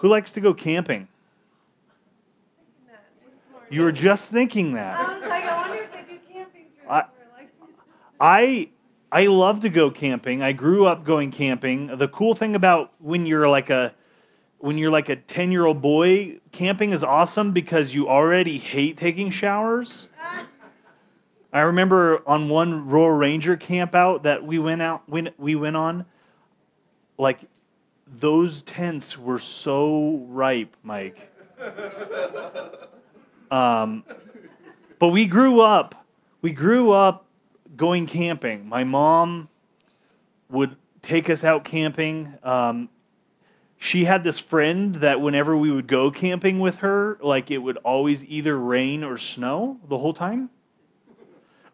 Who likes to go camping? You were just thinking that. I was like, I wonder if they do camping trips. I- I I love to go camping. I grew up going camping. The cool thing about when you're like a when you're like a 10-year-old boy, camping is awesome because you already hate taking showers. I remember on one Royal Ranger camp out that we went out when we went on like those tents were so ripe, Mike. Um, but we grew up we grew up going camping. My mom would take us out camping. Um, she had this friend that whenever we would go camping with her, like it would always either rain or snow the whole time.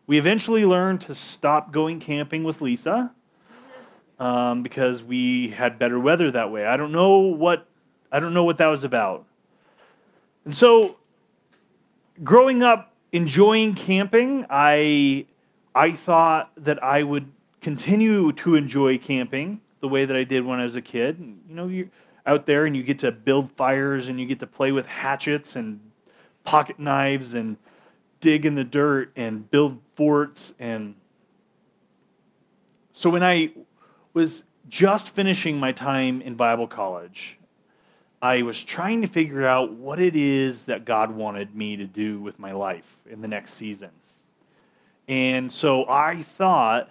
We eventually learned to stop going camping with Lisa um, because we had better weather that way. I don't know what I don't know what that was about. And so growing up enjoying camping, I I thought that I would continue to enjoy camping the way that I did when I was a kid. You know, you're out there and you get to build fires and you get to play with hatchets and pocket knives and dig in the dirt and build forts and so when I was just finishing my time in Bible college, I was trying to figure out what it is that God wanted me to do with my life in the next season. And so I thought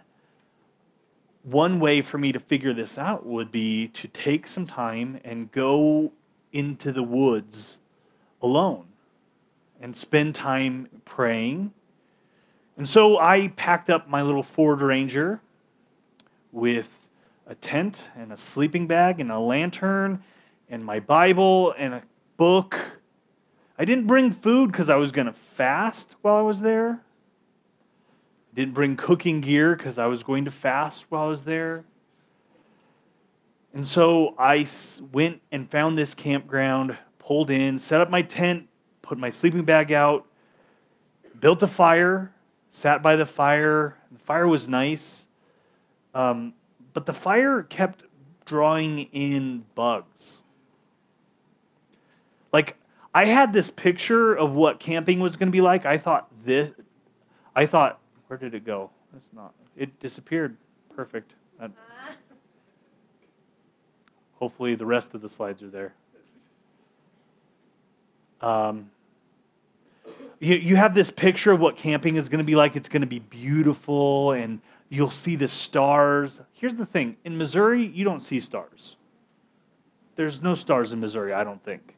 one way for me to figure this out would be to take some time and go into the woods alone and spend time praying. And so I packed up my little Ford Ranger with a tent and a sleeping bag and a lantern and my Bible and a book. I didn't bring food because I was going to fast while I was there. I didn't bring cooking gear because I was going to fast while I was there. And so I went and found this campground, pulled in, set up my tent, put my sleeping bag out, built a fire, sat by the fire. The fire was nice. Um, but the fire kept drawing in bugs. Like I had this picture of what camping was going to be like. I thought this. I thought, where did it go? It's not. It disappeared. Perfect. That- hopefully, the rest of the slides are there. Um, you, you have this picture of what camping is going to be like. It's going to be beautiful, and you'll see the stars. Here's the thing: in Missouri, you don't see stars. There's no stars in Missouri, I don't think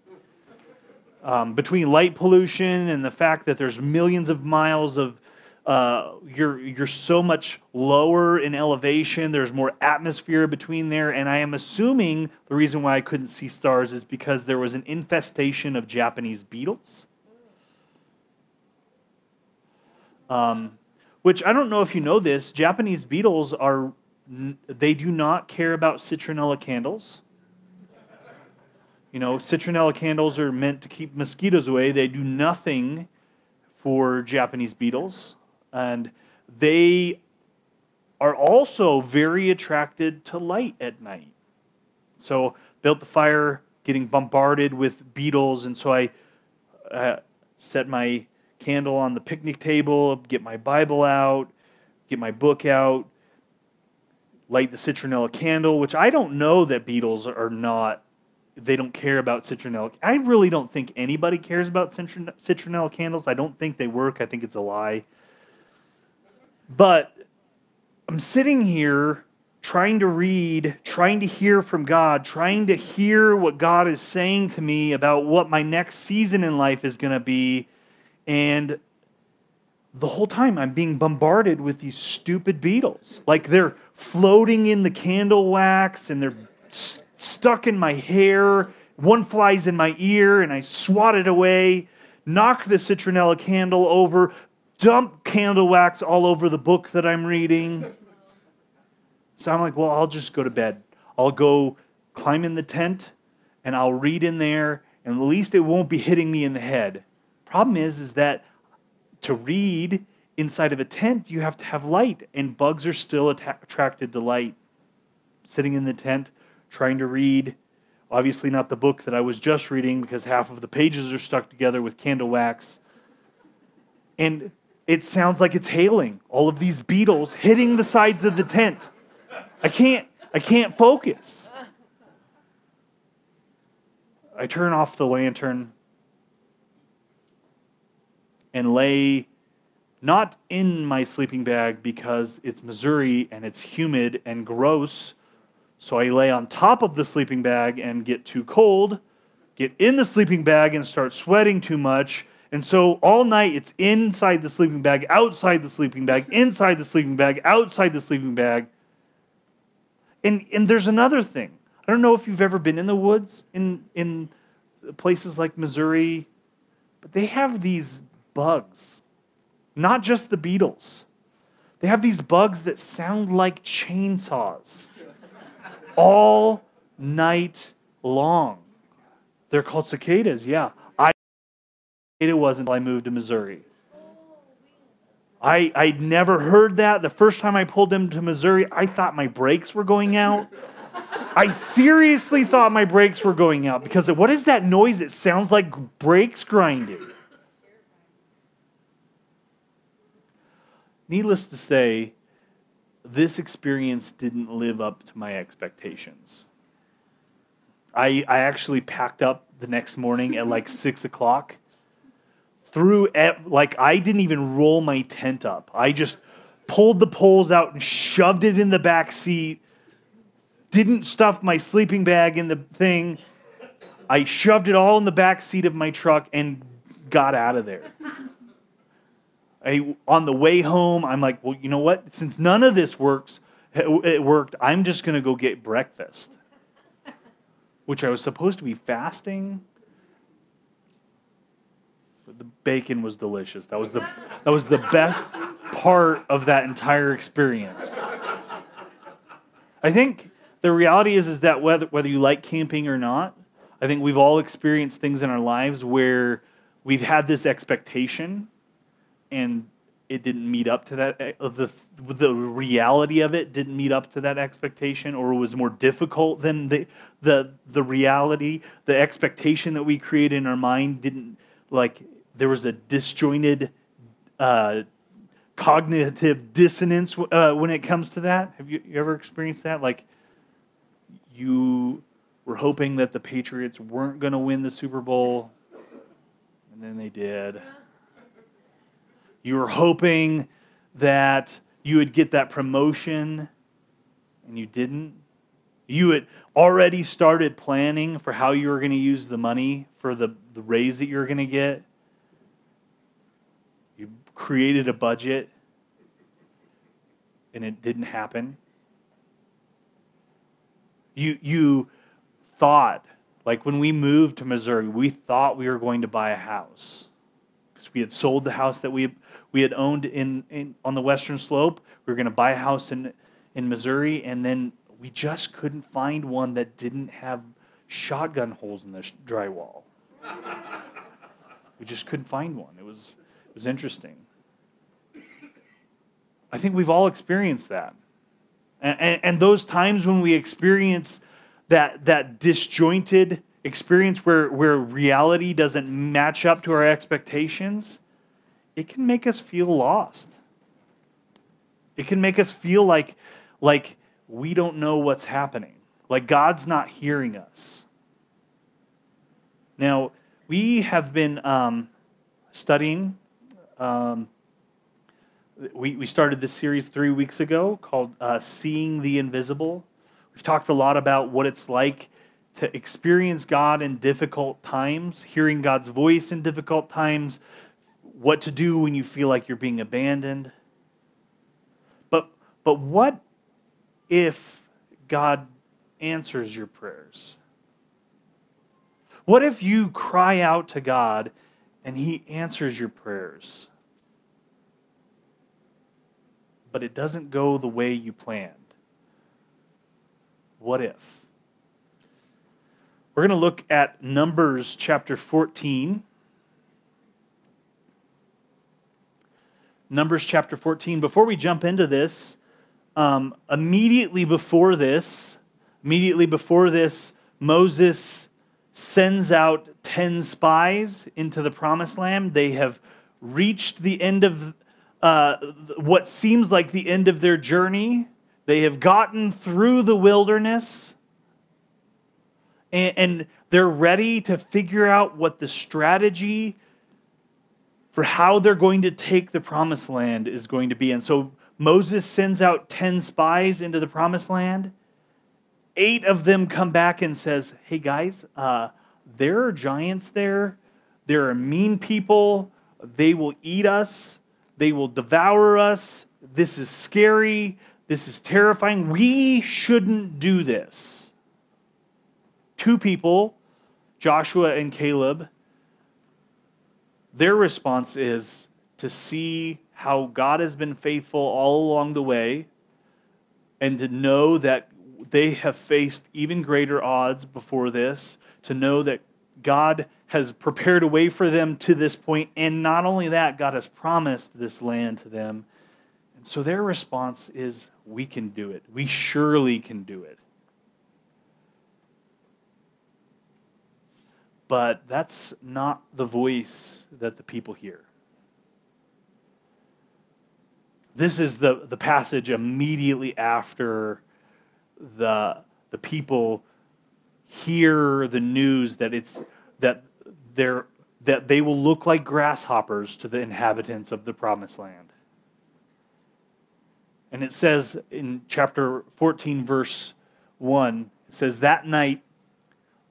um, between light pollution and the fact that there's millions of miles of uh, you're you're so much lower in elevation. There's more atmosphere between there, and I am assuming the reason why I couldn't see stars is because there was an infestation of Japanese beetles. Um, which I don't know if you know this. Japanese beetles are they do not care about citronella candles. You know, citronella candles are meant to keep mosquitoes away. They do nothing for Japanese beetles. And they are also very attracted to light at night. So, built the fire, getting bombarded with beetles. And so I uh, set my candle on the picnic table, get my Bible out, get my book out, light the citronella candle, which I don't know that beetles are not they don't care about citronella. I really don't think anybody cares about citron- citronella candles. I don't think they work. I think it's a lie. But I'm sitting here trying to read, trying to hear from God, trying to hear what God is saying to me about what my next season in life is going to be. And the whole time I'm being bombarded with these stupid beetles. Like they're floating in the candle wax and they're st- stuck in my hair. One flies in my ear and I swat it away, knock the citronella candle over, dump candle wax all over the book that I'm reading. So I'm like, well, I'll just go to bed. I'll go climb in the tent and I'll read in there, and at least it won't be hitting me in the head. Problem is, is that to read inside of a tent, you have to have light, and bugs are still attracted to light. Sitting in the tent, trying to read, Obviously, not the book that I was just reading because half of the pages are stuck together with candle wax. And it sounds like it's hailing. All of these beetles hitting the sides of the tent. I can't, I can't focus. I turn off the lantern and lay not in my sleeping bag because it's Missouri and it's humid and gross. So I lay on top of the sleeping bag and get too cold, get in the sleeping bag and start sweating too much. And so all night it's inside the sleeping bag, outside the sleeping bag, inside the sleeping bag, outside the sleeping bag. And, and there's another thing. I don't know if you've ever been in the woods in, in places like Missouri, but they have these bugs, not just the beetles. They have these bugs that sound like chainsaws all night long. They're called cicadas, yeah. I it was until I moved to Missouri. I I'd never heard that. The first time I pulled them to Missouri, I thought my brakes were going out. I seriously thought my brakes were going out because what is that noise? It sounds like brakes grinding. Needless to say, this experience didn't live up to my expectations. I, I actually packed up the next morning at like six o'clock. Through at, like I didn't even roll my tent up. I just pulled the poles out and shoved it in the back seat. Didn't stuff my sleeping bag in the thing. I shoved it all in the back seat of my truck and got out of there. I, on the way home, I'm like, well, you know what? Since none of this works, it worked. I'm just going to go get breakfast, which I was supposed to be fasting. But the bacon was delicious. That was the that was the best part of that entire experience. I think the reality is is that whether whether you like camping or not, I think we've all experienced things in our lives where we've had this expectation and it didn't meet up to that eh, the the reality of it didn't meet up to that expectation or was more difficult than the the the reality. The expectation that we created in our mind didn't like there was a disjointed uh, cognitive dissonance uh, when it comes to that. Have you, you ever experienced that? Like you were hoping that the patriots weren't going to win the super bowl and then they did you were hoping that you would get that promotion and you didn't. You had already started planning for how you were going to use the money for the, the raise that you were going to get. You created a budget and it didn't happen. You, you thought, like when we moved to Missouri, we thought we were going to buy a house because we had sold the house that we we had owned in, in on the western slope. We were going to buy a house in in Missouri, and then we just couldn't find one that didn't have shotgun holes in the drywall. we just couldn't find one. It was it was interesting. I think we've all experienced that, and, and, and those times when we experience that that disjointed experience where where reality doesn't match up to our expectations it can make us feel lost. It can make us feel like, like we don't know what's happening, like God's not hearing us. Now, we have been um, studying. Um, we, we started this series three weeks ago called uh, Seeing the Invisible. We've talked a lot about what it's like to experience God in difficult times, hearing God's voice in difficult times, what to do when you feel like you're being abandoned. But, but what if God answers your prayers? What if you cry out to God and He answers your prayers? But it doesn't go the way you planned. What if? We're going to look at Numbers chapter 14. Numbers chapter 14. Before we jump into this, um, immediately before this, immediately before this Moses sends out 10 spies into the promised land. They have reached the end of uh, what seems like the end of their journey. They have gotten through the wilderness and, and they're ready to figure out what the strategy for how they're going to take the promised land is going to be. And so Moses sends out 10 spies into the promised land. Eight of them come back and says, "Hey guys, uh, there are giants there. There are mean people. They will eat us. They will devour us. This is scary. This is terrifying. We shouldn't do this." Two people, Joshua and Caleb, their response is to see how God has been faithful all along the way and to know that they have faced even greater odds before this, to know that God has prepared a way for them to this point, and not only that, God has promised this land to them. And so their response is, We can do it. We surely can do it. But that's not the voice that the people hear. This is the, the passage immediately after the, the people hear the news that it's that they're that they will look like grasshoppers to the inhabitants of the promised land. And it says in chapter 14, verse 1, it says, That night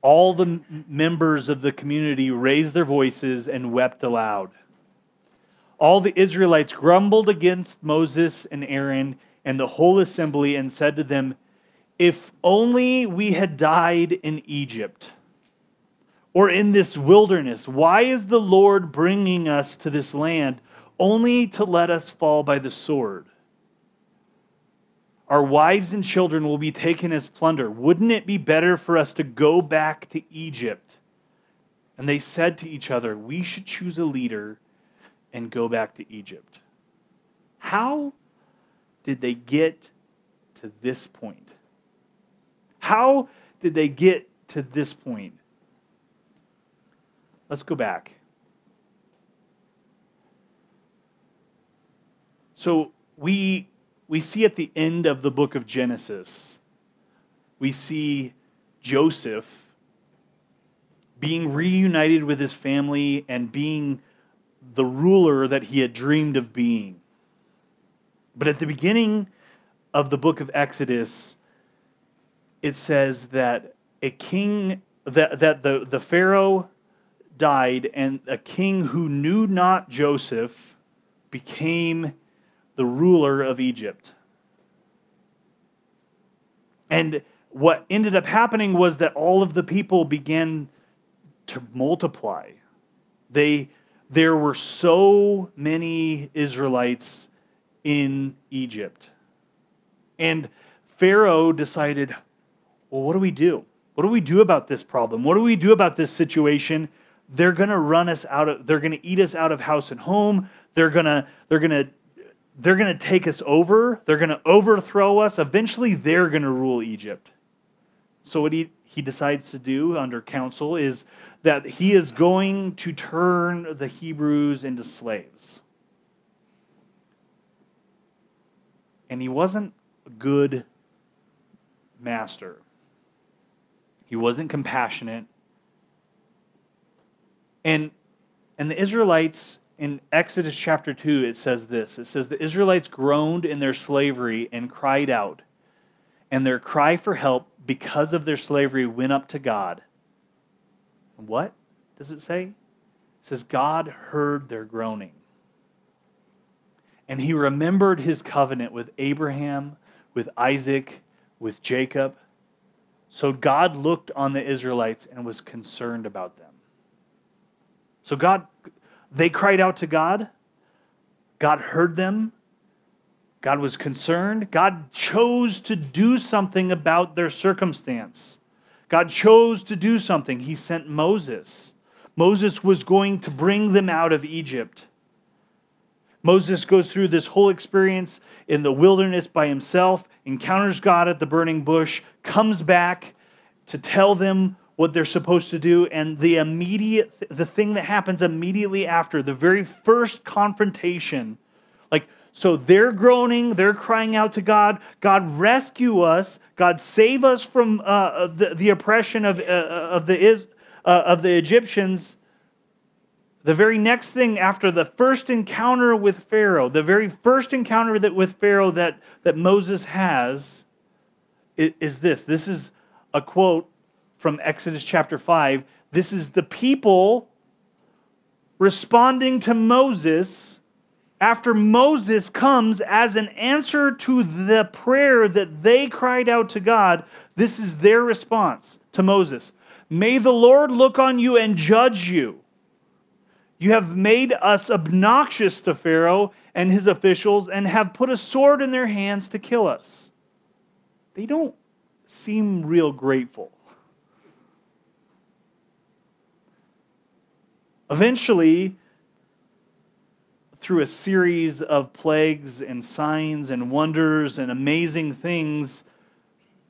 all the members of the community raised their voices and wept aloud. All the Israelites grumbled against Moses and Aaron and the whole assembly and said to them, If only we had died in Egypt or in this wilderness. Why is the Lord bringing us to this land only to let us fall by the sword? Our wives and children will be taken as plunder. Wouldn't it be better for us to go back to Egypt? And they said to each other, We should choose a leader and go back to Egypt. How did they get to this point? How did they get to this point? Let's go back. So we we see at the end of the book of Genesis, we see Joseph being reunited with his family and being the ruler that he had dreamed of being. But at the beginning of the book of Exodus, it says that a king, that, that the, the Pharaoh died, and a king who knew not Joseph became the ruler of Egypt. And what ended up happening was that all of the people began to multiply. They, there were so many Israelites in Egypt. And Pharaoh decided, well, what do we do? What do we do about this problem? What do we do about this situation? They're going to run us out of they're going to eat us out of house and home. They're going to they're going to they're going to take us over. They're going to overthrow us. Eventually, they're going to rule Egypt. So, what he, he decides to do under counsel is that he is going to turn the Hebrews into slaves. And he wasn't a good master, he wasn't compassionate. And, and the Israelites in Exodus chapter 2, it says this it says, The Israelites groaned in their slavery and cried out, and their cry for help because of their slavery went up to God. what does it say? It says, God heard their groaning. And he remembered his covenant with Abraham, with Isaac, with Jacob. So God looked on the Israelites and was concerned about them. So God they cried out to God. God heard them. God was concerned. God chose to do something about their circumstance. God chose to do something. He sent Moses. Moses was going to bring them out of Egypt. Moses goes through this whole experience in the wilderness by himself, encounters God at the burning bush, comes back, to tell them what they're supposed to do and the immediate the thing that happens immediately after the very first confrontation. Like so they're groaning they're crying out to god god rescue us. God save us from uh, the, the oppression of, uh, of the uh, of the egyptians. The very next thing after the first encounter with pharaoh the very first encounter that with pharaoh that that moses has is this. This is a quote from Exodus chapter 5. This is the people responding to Moses after Moses comes as an answer to the prayer that they cried out to God. This is their response to Moses May the Lord look on you and judge you. You have made us obnoxious to Pharaoh and his officials and have put a sword in their hands to kill us. They don't seem real grateful. Eventually, through a series of plagues and signs and wonders and amazing things,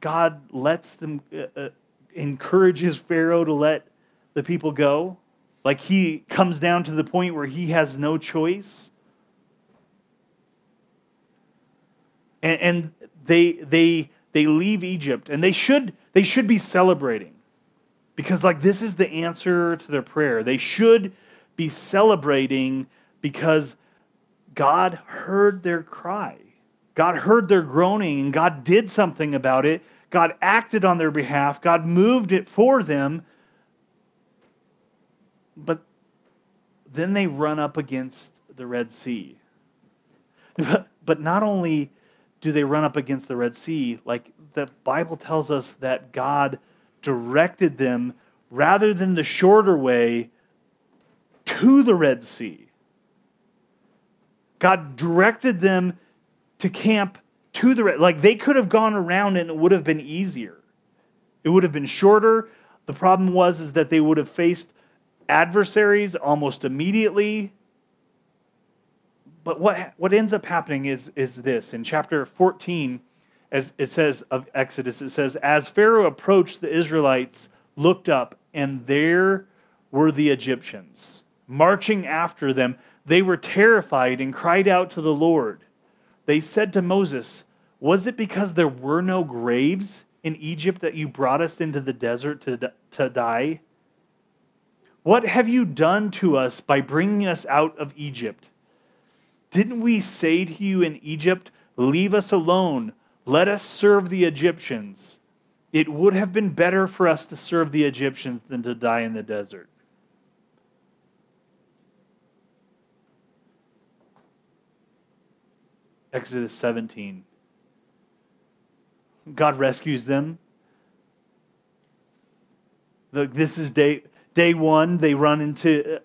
God lets them, uh, uh, encourages Pharaoh to let the people go. Like he comes down to the point where he has no choice. And, and they, they, they leave Egypt, and they should, they should be celebrating. Because, like, this is the answer to their prayer. They should be celebrating because God heard their cry. God heard their groaning and God did something about it. God acted on their behalf. God moved it for them. But then they run up against the Red Sea. But, but not only do they run up against the Red Sea, like the Bible tells us that God directed them rather than the shorter way to the Red Sea. God directed them to camp to the Red like they could have gone around and it would have been easier. It would have been shorter. The problem was is that they would have faced adversaries almost immediately. But what what ends up happening is is this in chapter 14 as it says of Exodus, it says, As Pharaoh approached, the Israelites looked up, and there were the Egyptians marching after them. They were terrified and cried out to the Lord. They said to Moses, Was it because there were no graves in Egypt that you brought us into the desert to, to die? What have you done to us by bringing us out of Egypt? Didn't we say to you in Egypt, Leave us alone? Let us serve the Egyptians. It would have been better for us to serve the Egyptians than to die in the desert. Exodus 17. God rescues them. This is day, day one. They run into,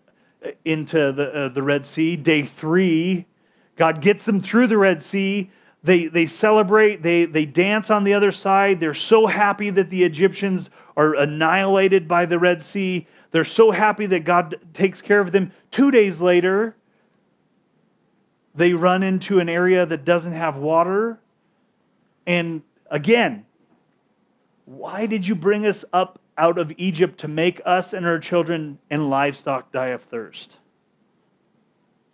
into the, uh, the Red Sea. Day three, God gets them through the Red Sea they, they celebrate, they, they dance on the other side. They're so happy that the Egyptians are annihilated by the Red Sea. They're so happy that God takes care of them. Two days later, they run into an area that doesn't have water. And again, why did you bring us up out of Egypt to make us and our children and livestock die of thirst?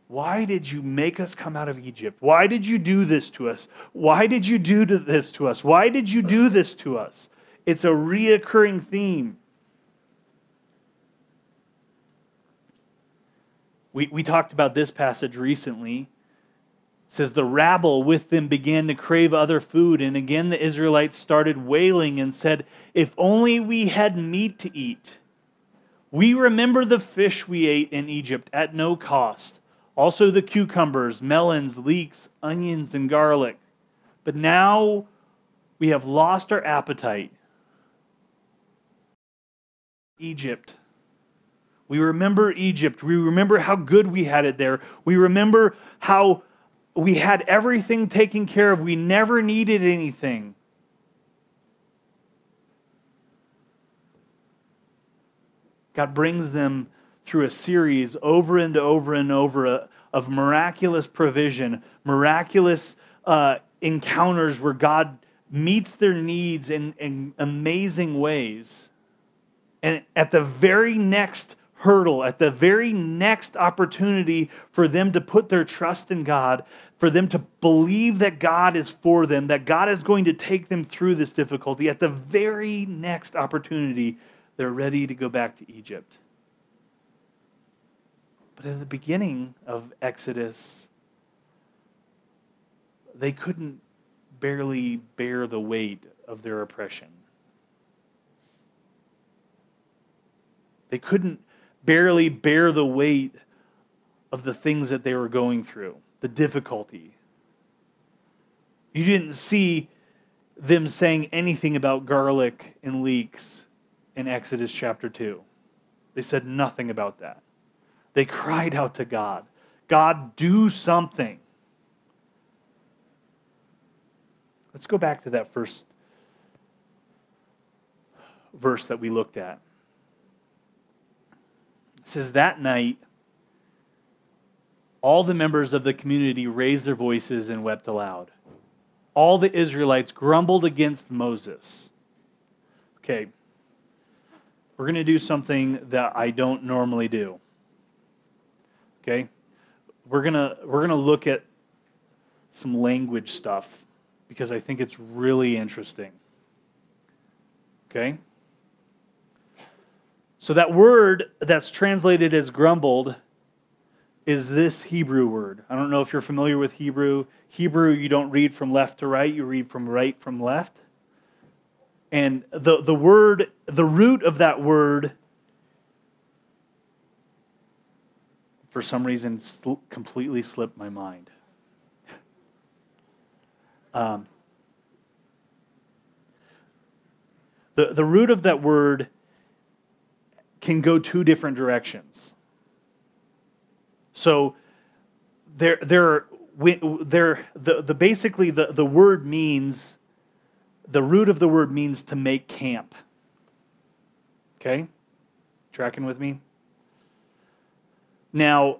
Why did you make us come out of Egypt? Why did you do this to us? Why did you do this to us? Why did you do this to us? It's a reoccurring theme. We, we talked about this passage recently. It says, The rabble with them began to crave other food. And again, the Israelites started wailing and said, If only we had meat to eat. We remember the fish we ate in Egypt at no cost also the cucumbers, melons, leeks, onions, and garlic. But now we have lost our appetite. Egypt. We remember Egypt. We remember how good we had it there. We remember how we had everything taken care of. We never needed anything. God brings them through a series over and over and over uh, of miraculous provision, miraculous uh, encounters where God meets their needs in, in amazing ways. And at the very next hurdle, at the very next opportunity for them to put their trust in God, for them to believe that God is for them, that God is going to take them through this difficulty, at the very next opportunity, they're ready to go back to Egypt. The beginning of Exodus, they couldn't barely bear the weight of their oppression. They couldn't barely bear the weight of the things that they were going through, the difficulty. You didn't see them saying anything about garlic and leeks in Exodus chapter 2. They said nothing about that. They cried out to God God, do something. Let's go back to that first verse that we looked at. It says, That night, all the members of the community raised their voices and wept aloud. All the Israelites grumbled against Moses. Okay, we're going to do something that I don't normally do. Okay? We're going to we're going to look at some language stuff because I think it's really interesting. Okay? So that word that's translated as grumbled is this Hebrew word. I don't know if you're familiar with Hebrew. Hebrew, you don't read from left to right, you read from right from left. And the, the word, the root of that word, for some reason, sl- completely slipped my mind. Um, the, the root of that word can go two different directions. So there, there, there, the, the basically the, the word means, the root of the word means to make camp. Okay? Tracking with me? Now,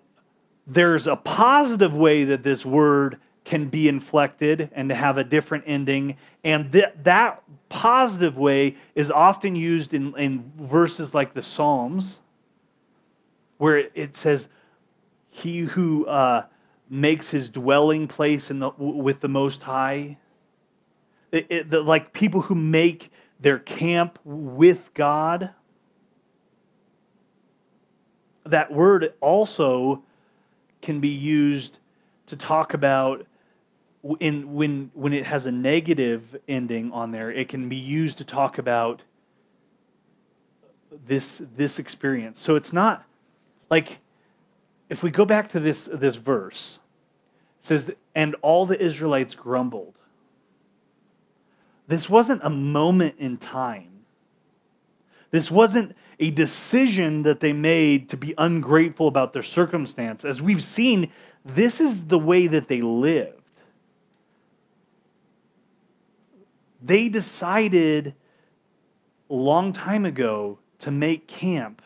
there's a positive way that this word can be inflected and to have a different ending. And th- that positive way is often used in, in verses like the Psalms, where it, says, He who uh, makes his dwelling place in the, with the Most High. It, it, the, like people who make their camp with God. That word also can be used to talk about in when when it has a negative ending on there, it can be used to talk about this this experience. So it's not like if we go back to this this verse, says and all the Israelites grumbled. This wasn't a moment in time. This wasn't a decision that they made to be ungrateful about their circumstance. As we've seen, this is the way that they lived. They decided a long time ago to make camp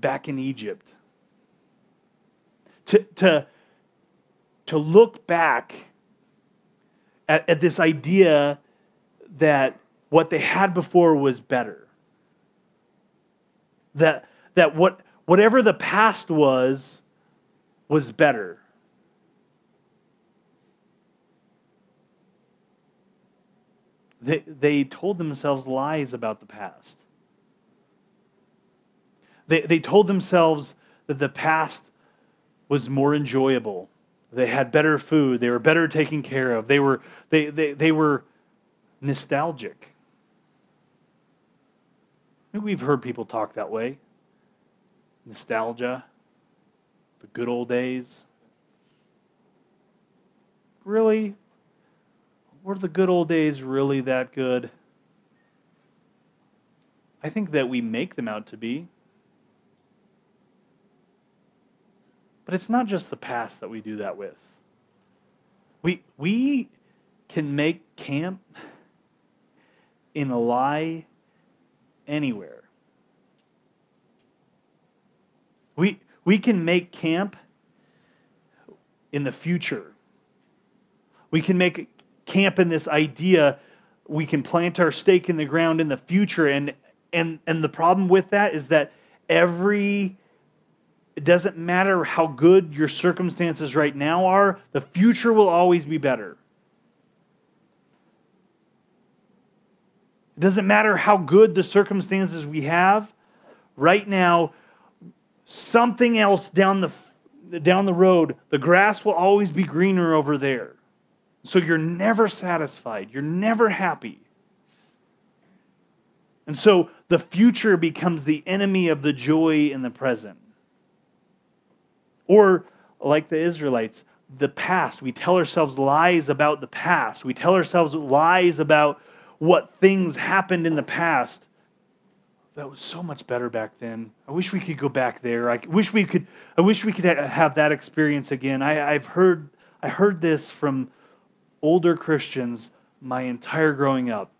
back in Egypt. To, to, to look back at, at this idea that what they had before was better. That, that what, whatever the past was, was better. They, they told themselves lies about the past. They, they told themselves that the past was more enjoyable. They had better food. They were better taken care of. They were, they, they, they were nostalgic. We've heard people talk that way. Nostalgia, the good old days. Really? were the good old days really that good? I think that we make them out to be. But it's not just the past that we do that with. We, we can make camp in a lie anywhere. We, we can make camp in the future We can make camp in this idea. We can plant our stake in the ground in the future. And, and, and the problem with that is that every, it doesn't matter how good your circumstances right now are, the future will always be better. It doesn't matter how good the circumstances we have. Right now, something else down the, down the road, the grass will always be greener over there. So you're never satisfied. You're never happy. And so the future becomes the enemy of the joy in the present. Or, like the Israelites, the past. We tell ourselves lies about the past. We tell ourselves lies about what things happened in the past. That was so much better back then. I wish we could go back there. I wish we could. I wish we could have that experience again. I, I've heard. I heard this from older Christians my entire growing up.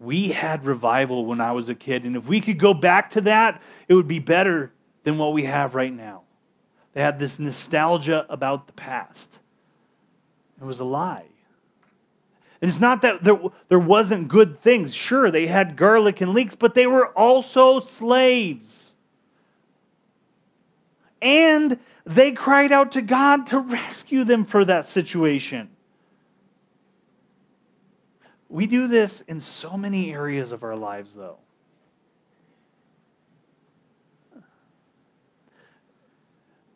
We had revival when I was a kid, and if we could go back to that, it would be better than what we have right now. They had this nostalgia about the past. It was a lie. And it's not that there, there wasn't good things. Sure, they had garlic and leeks, but they were also slaves. And they cried out to God to rescue them for that situation. We do this in so many areas of our lives, though.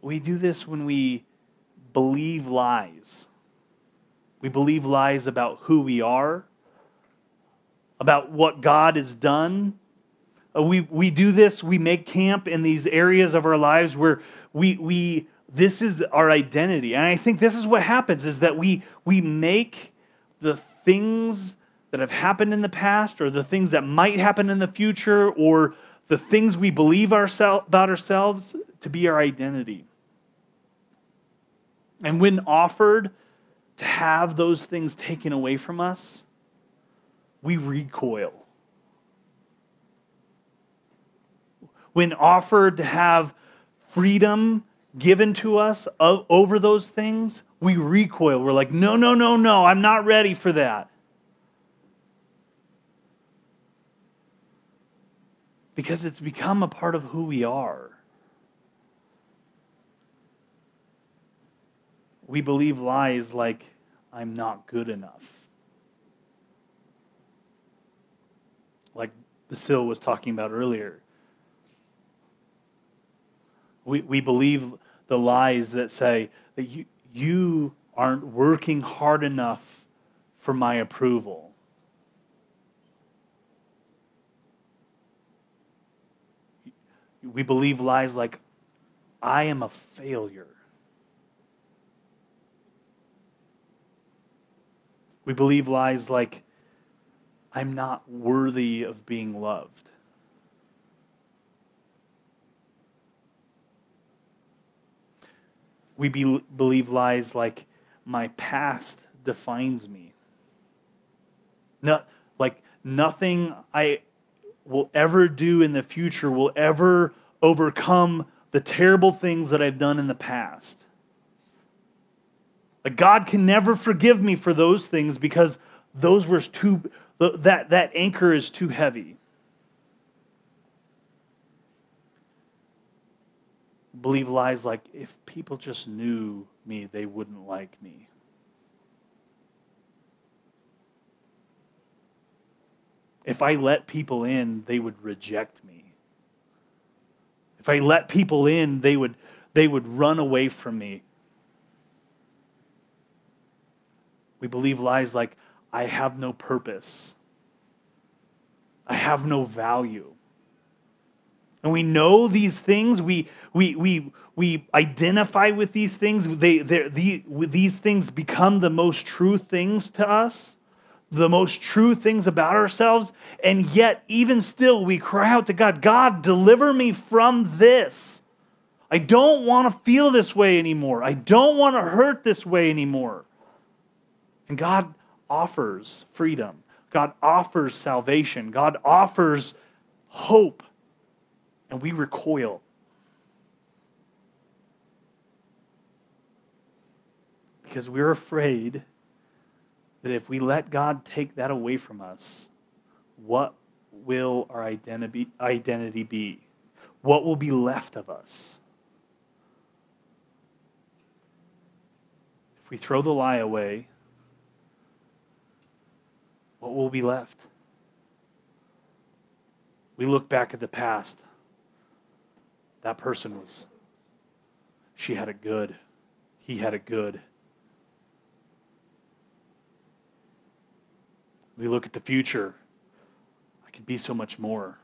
We do this when we believe lies we believe lies about who we are, about what God has done. Uh, we, we do this, we make camp in these areas of our lives where we, we this is our identity. And I think this is what happens is that we, we make the things that have happened in the past or the things that might happen in the future or the things we believe ourselves, about ourselves to be our identity. And when offered to have those things taken away from us, we recoil. When offered to have freedom given to us over those things, we recoil. We're like, no, no, no, no, I'm not ready for that. Because it's become a part of who we are. We believe lies like, I'm not good enough. Like Basil was talking about earlier. We, we believe the lies that say that you, you aren't working hard enough for my approval. We believe lies like, I am a failure. We believe lies like, I'm not worthy of being loved. We be, believe lies like, my past defines me. No, like, nothing I will ever do in the future will ever overcome the terrible things that I've done in the past. Like God can never forgive me for those things because those were too that that anchor is too heavy. Believe lies like if people just knew me, they wouldn't like me. If I let people in, they would reject me. If I let people in, they would they would run away from me. We believe lies like, I have no purpose, I have no value. And we know these things, we, we, we, we identify with these things, they, the, these things become the most true things to us, the most true things about ourselves, and yet, even still, we cry out to God God, deliver me from this. I don't want to feel this way anymore. I don't want to hurt this way anymore. And God offers freedom. God offers salvation. God offers hope. And we recoil. Because we're afraid that if we let God take that away from us, what will our identity, identity be? What will be left of us? If we throw the lie away, what will be left? We look back at the past. That person was, she had it good. He had it good. We look at the future. I could be so much more.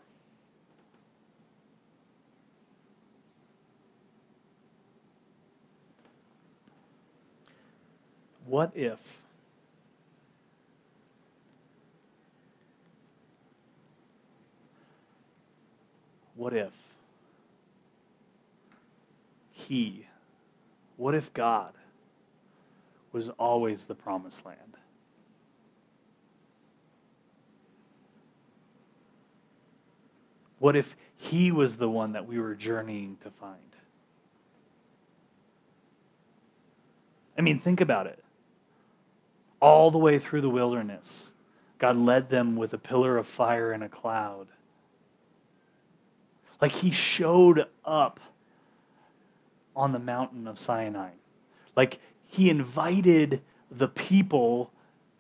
What if? What if He, what if God was always the promised land? What if He was the one that we were journeying to find? I mean, think about it. All the way through the wilderness, God led them with a pillar of fire and a cloud. Like He showed up on the mountain of Sinai. Like He invited the people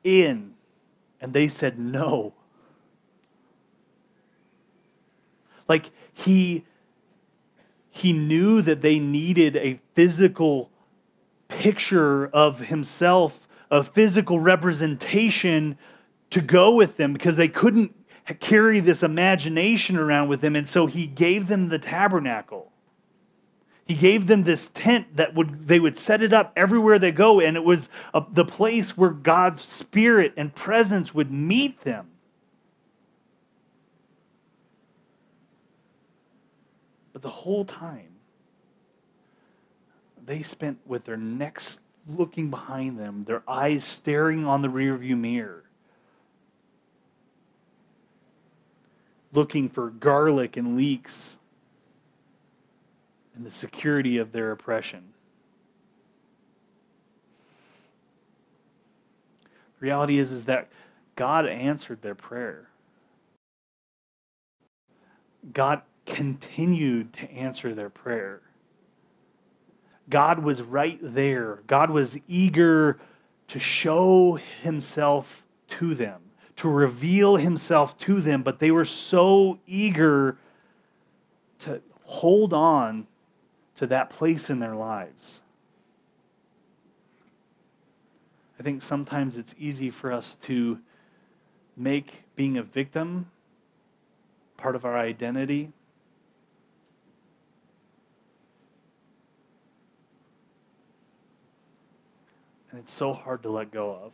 in, and they said no. Like he he knew that they needed a physical picture of himself, a physical representation to go with them because they couldn't carry this imagination around with them and so he gave them the tabernacle. He gave them this tent that would they would set it up everywhere they go and it was a, the place where God's spirit and presence would meet them. But the whole time, they spent with their necks looking behind them, their eyes staring on the rearview mirror, looking for garlic and leeks and the security of their oppression. The reality is, is that God answered their prayer. God continued to answer their prayer. God was right there. God was eager to show himself to them, to reveal himself to them, but they were so eager to hold on to that place in their lives. I think sometimes it's easy for us to make being a victim part of our identity. And it's so hard to let go of.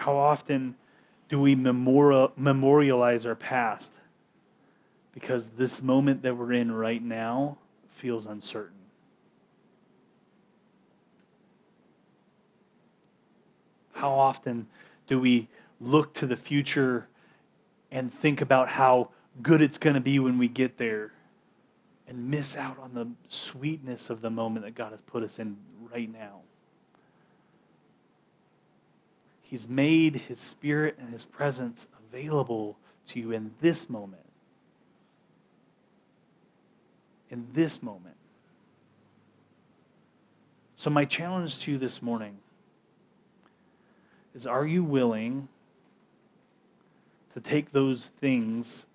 How often do we memorial, memorialize our past? Because this moment that we're in right now feels uncertain. How often do we look to the future and think about how good it's going to be when we get there and miss out on the sweetness of the moment that God has put us in right now? He's made his spirit and his presence available to you in this moment. In this moment. So, my challenge to you this morning is are you willing to take those things,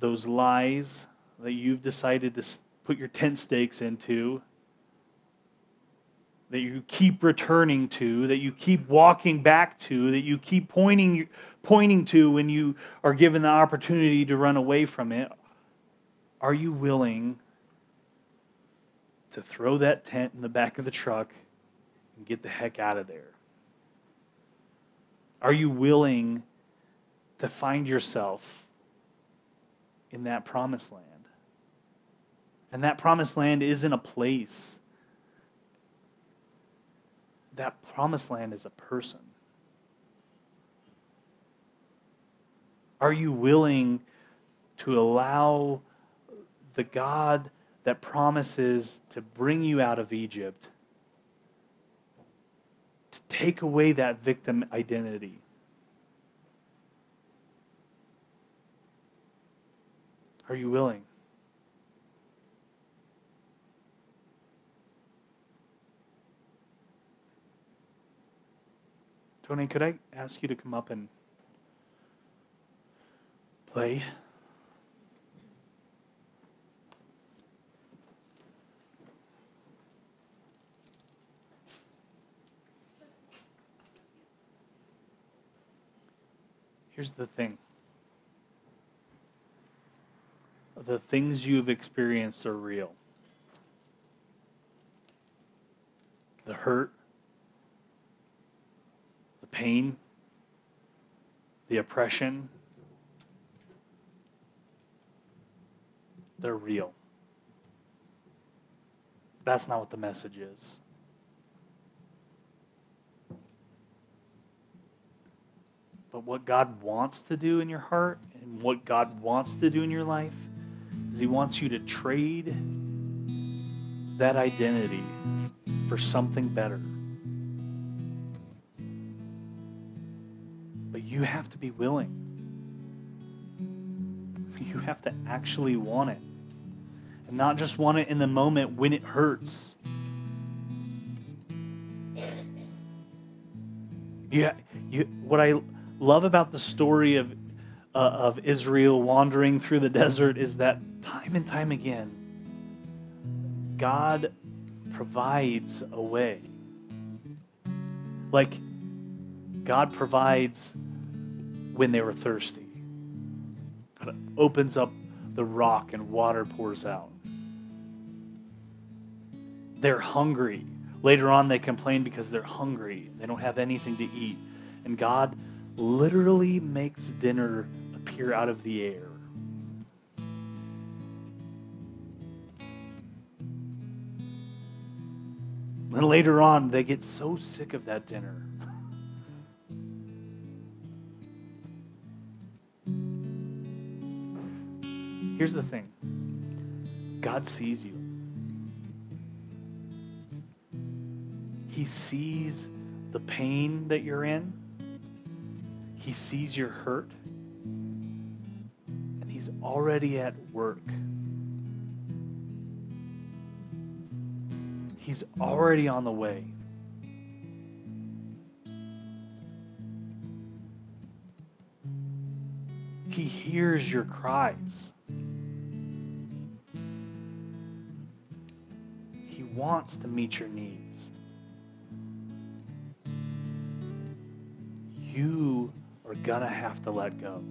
those lies that you've decided to put your tent stakes into, that you keep returning to, that you keep walking back to, that you keep pointing, pointing to when you are given the opportunity to run away from it? Are you willing to throw that tent in the back of the truck and get the heck out of there? Are you willing to find yourself in that promised land? And that promised land isn't a place. That promised land is a person. Are you willing to allow the God that promises to bring you out of Egypt to take away that victim identity? Are you willing? Tony, could I ask you to come up and play? Here's the thing the things you've experienced are real. The hurt, pain, the oppression, they're real. That's not what the message is. But what God wants to do in your heart and what God wants to do in your life is He wants you to trade that identity for something better. You have to be willing. You have to actually want it. And not just want it in the moment when it hurts. You, you, what I love about the story of, uh, of Israel wandering through the desert is that time and time again, God provides a way. Like, God provides when they were thirsty. God opens up the rock and water pours out. They're hungry. Later on, they complain because they're hungry. They don't have anything to eat. And God literally makes dinner appear out of the air. And later on, they get so sick of that dinner. Here's the thing God sees you, He sees the pain that you're in, He sees your hurt, and He's already at work. He's already on the way. He hears your cries. Wants to meet your needs. You are going to have to let go.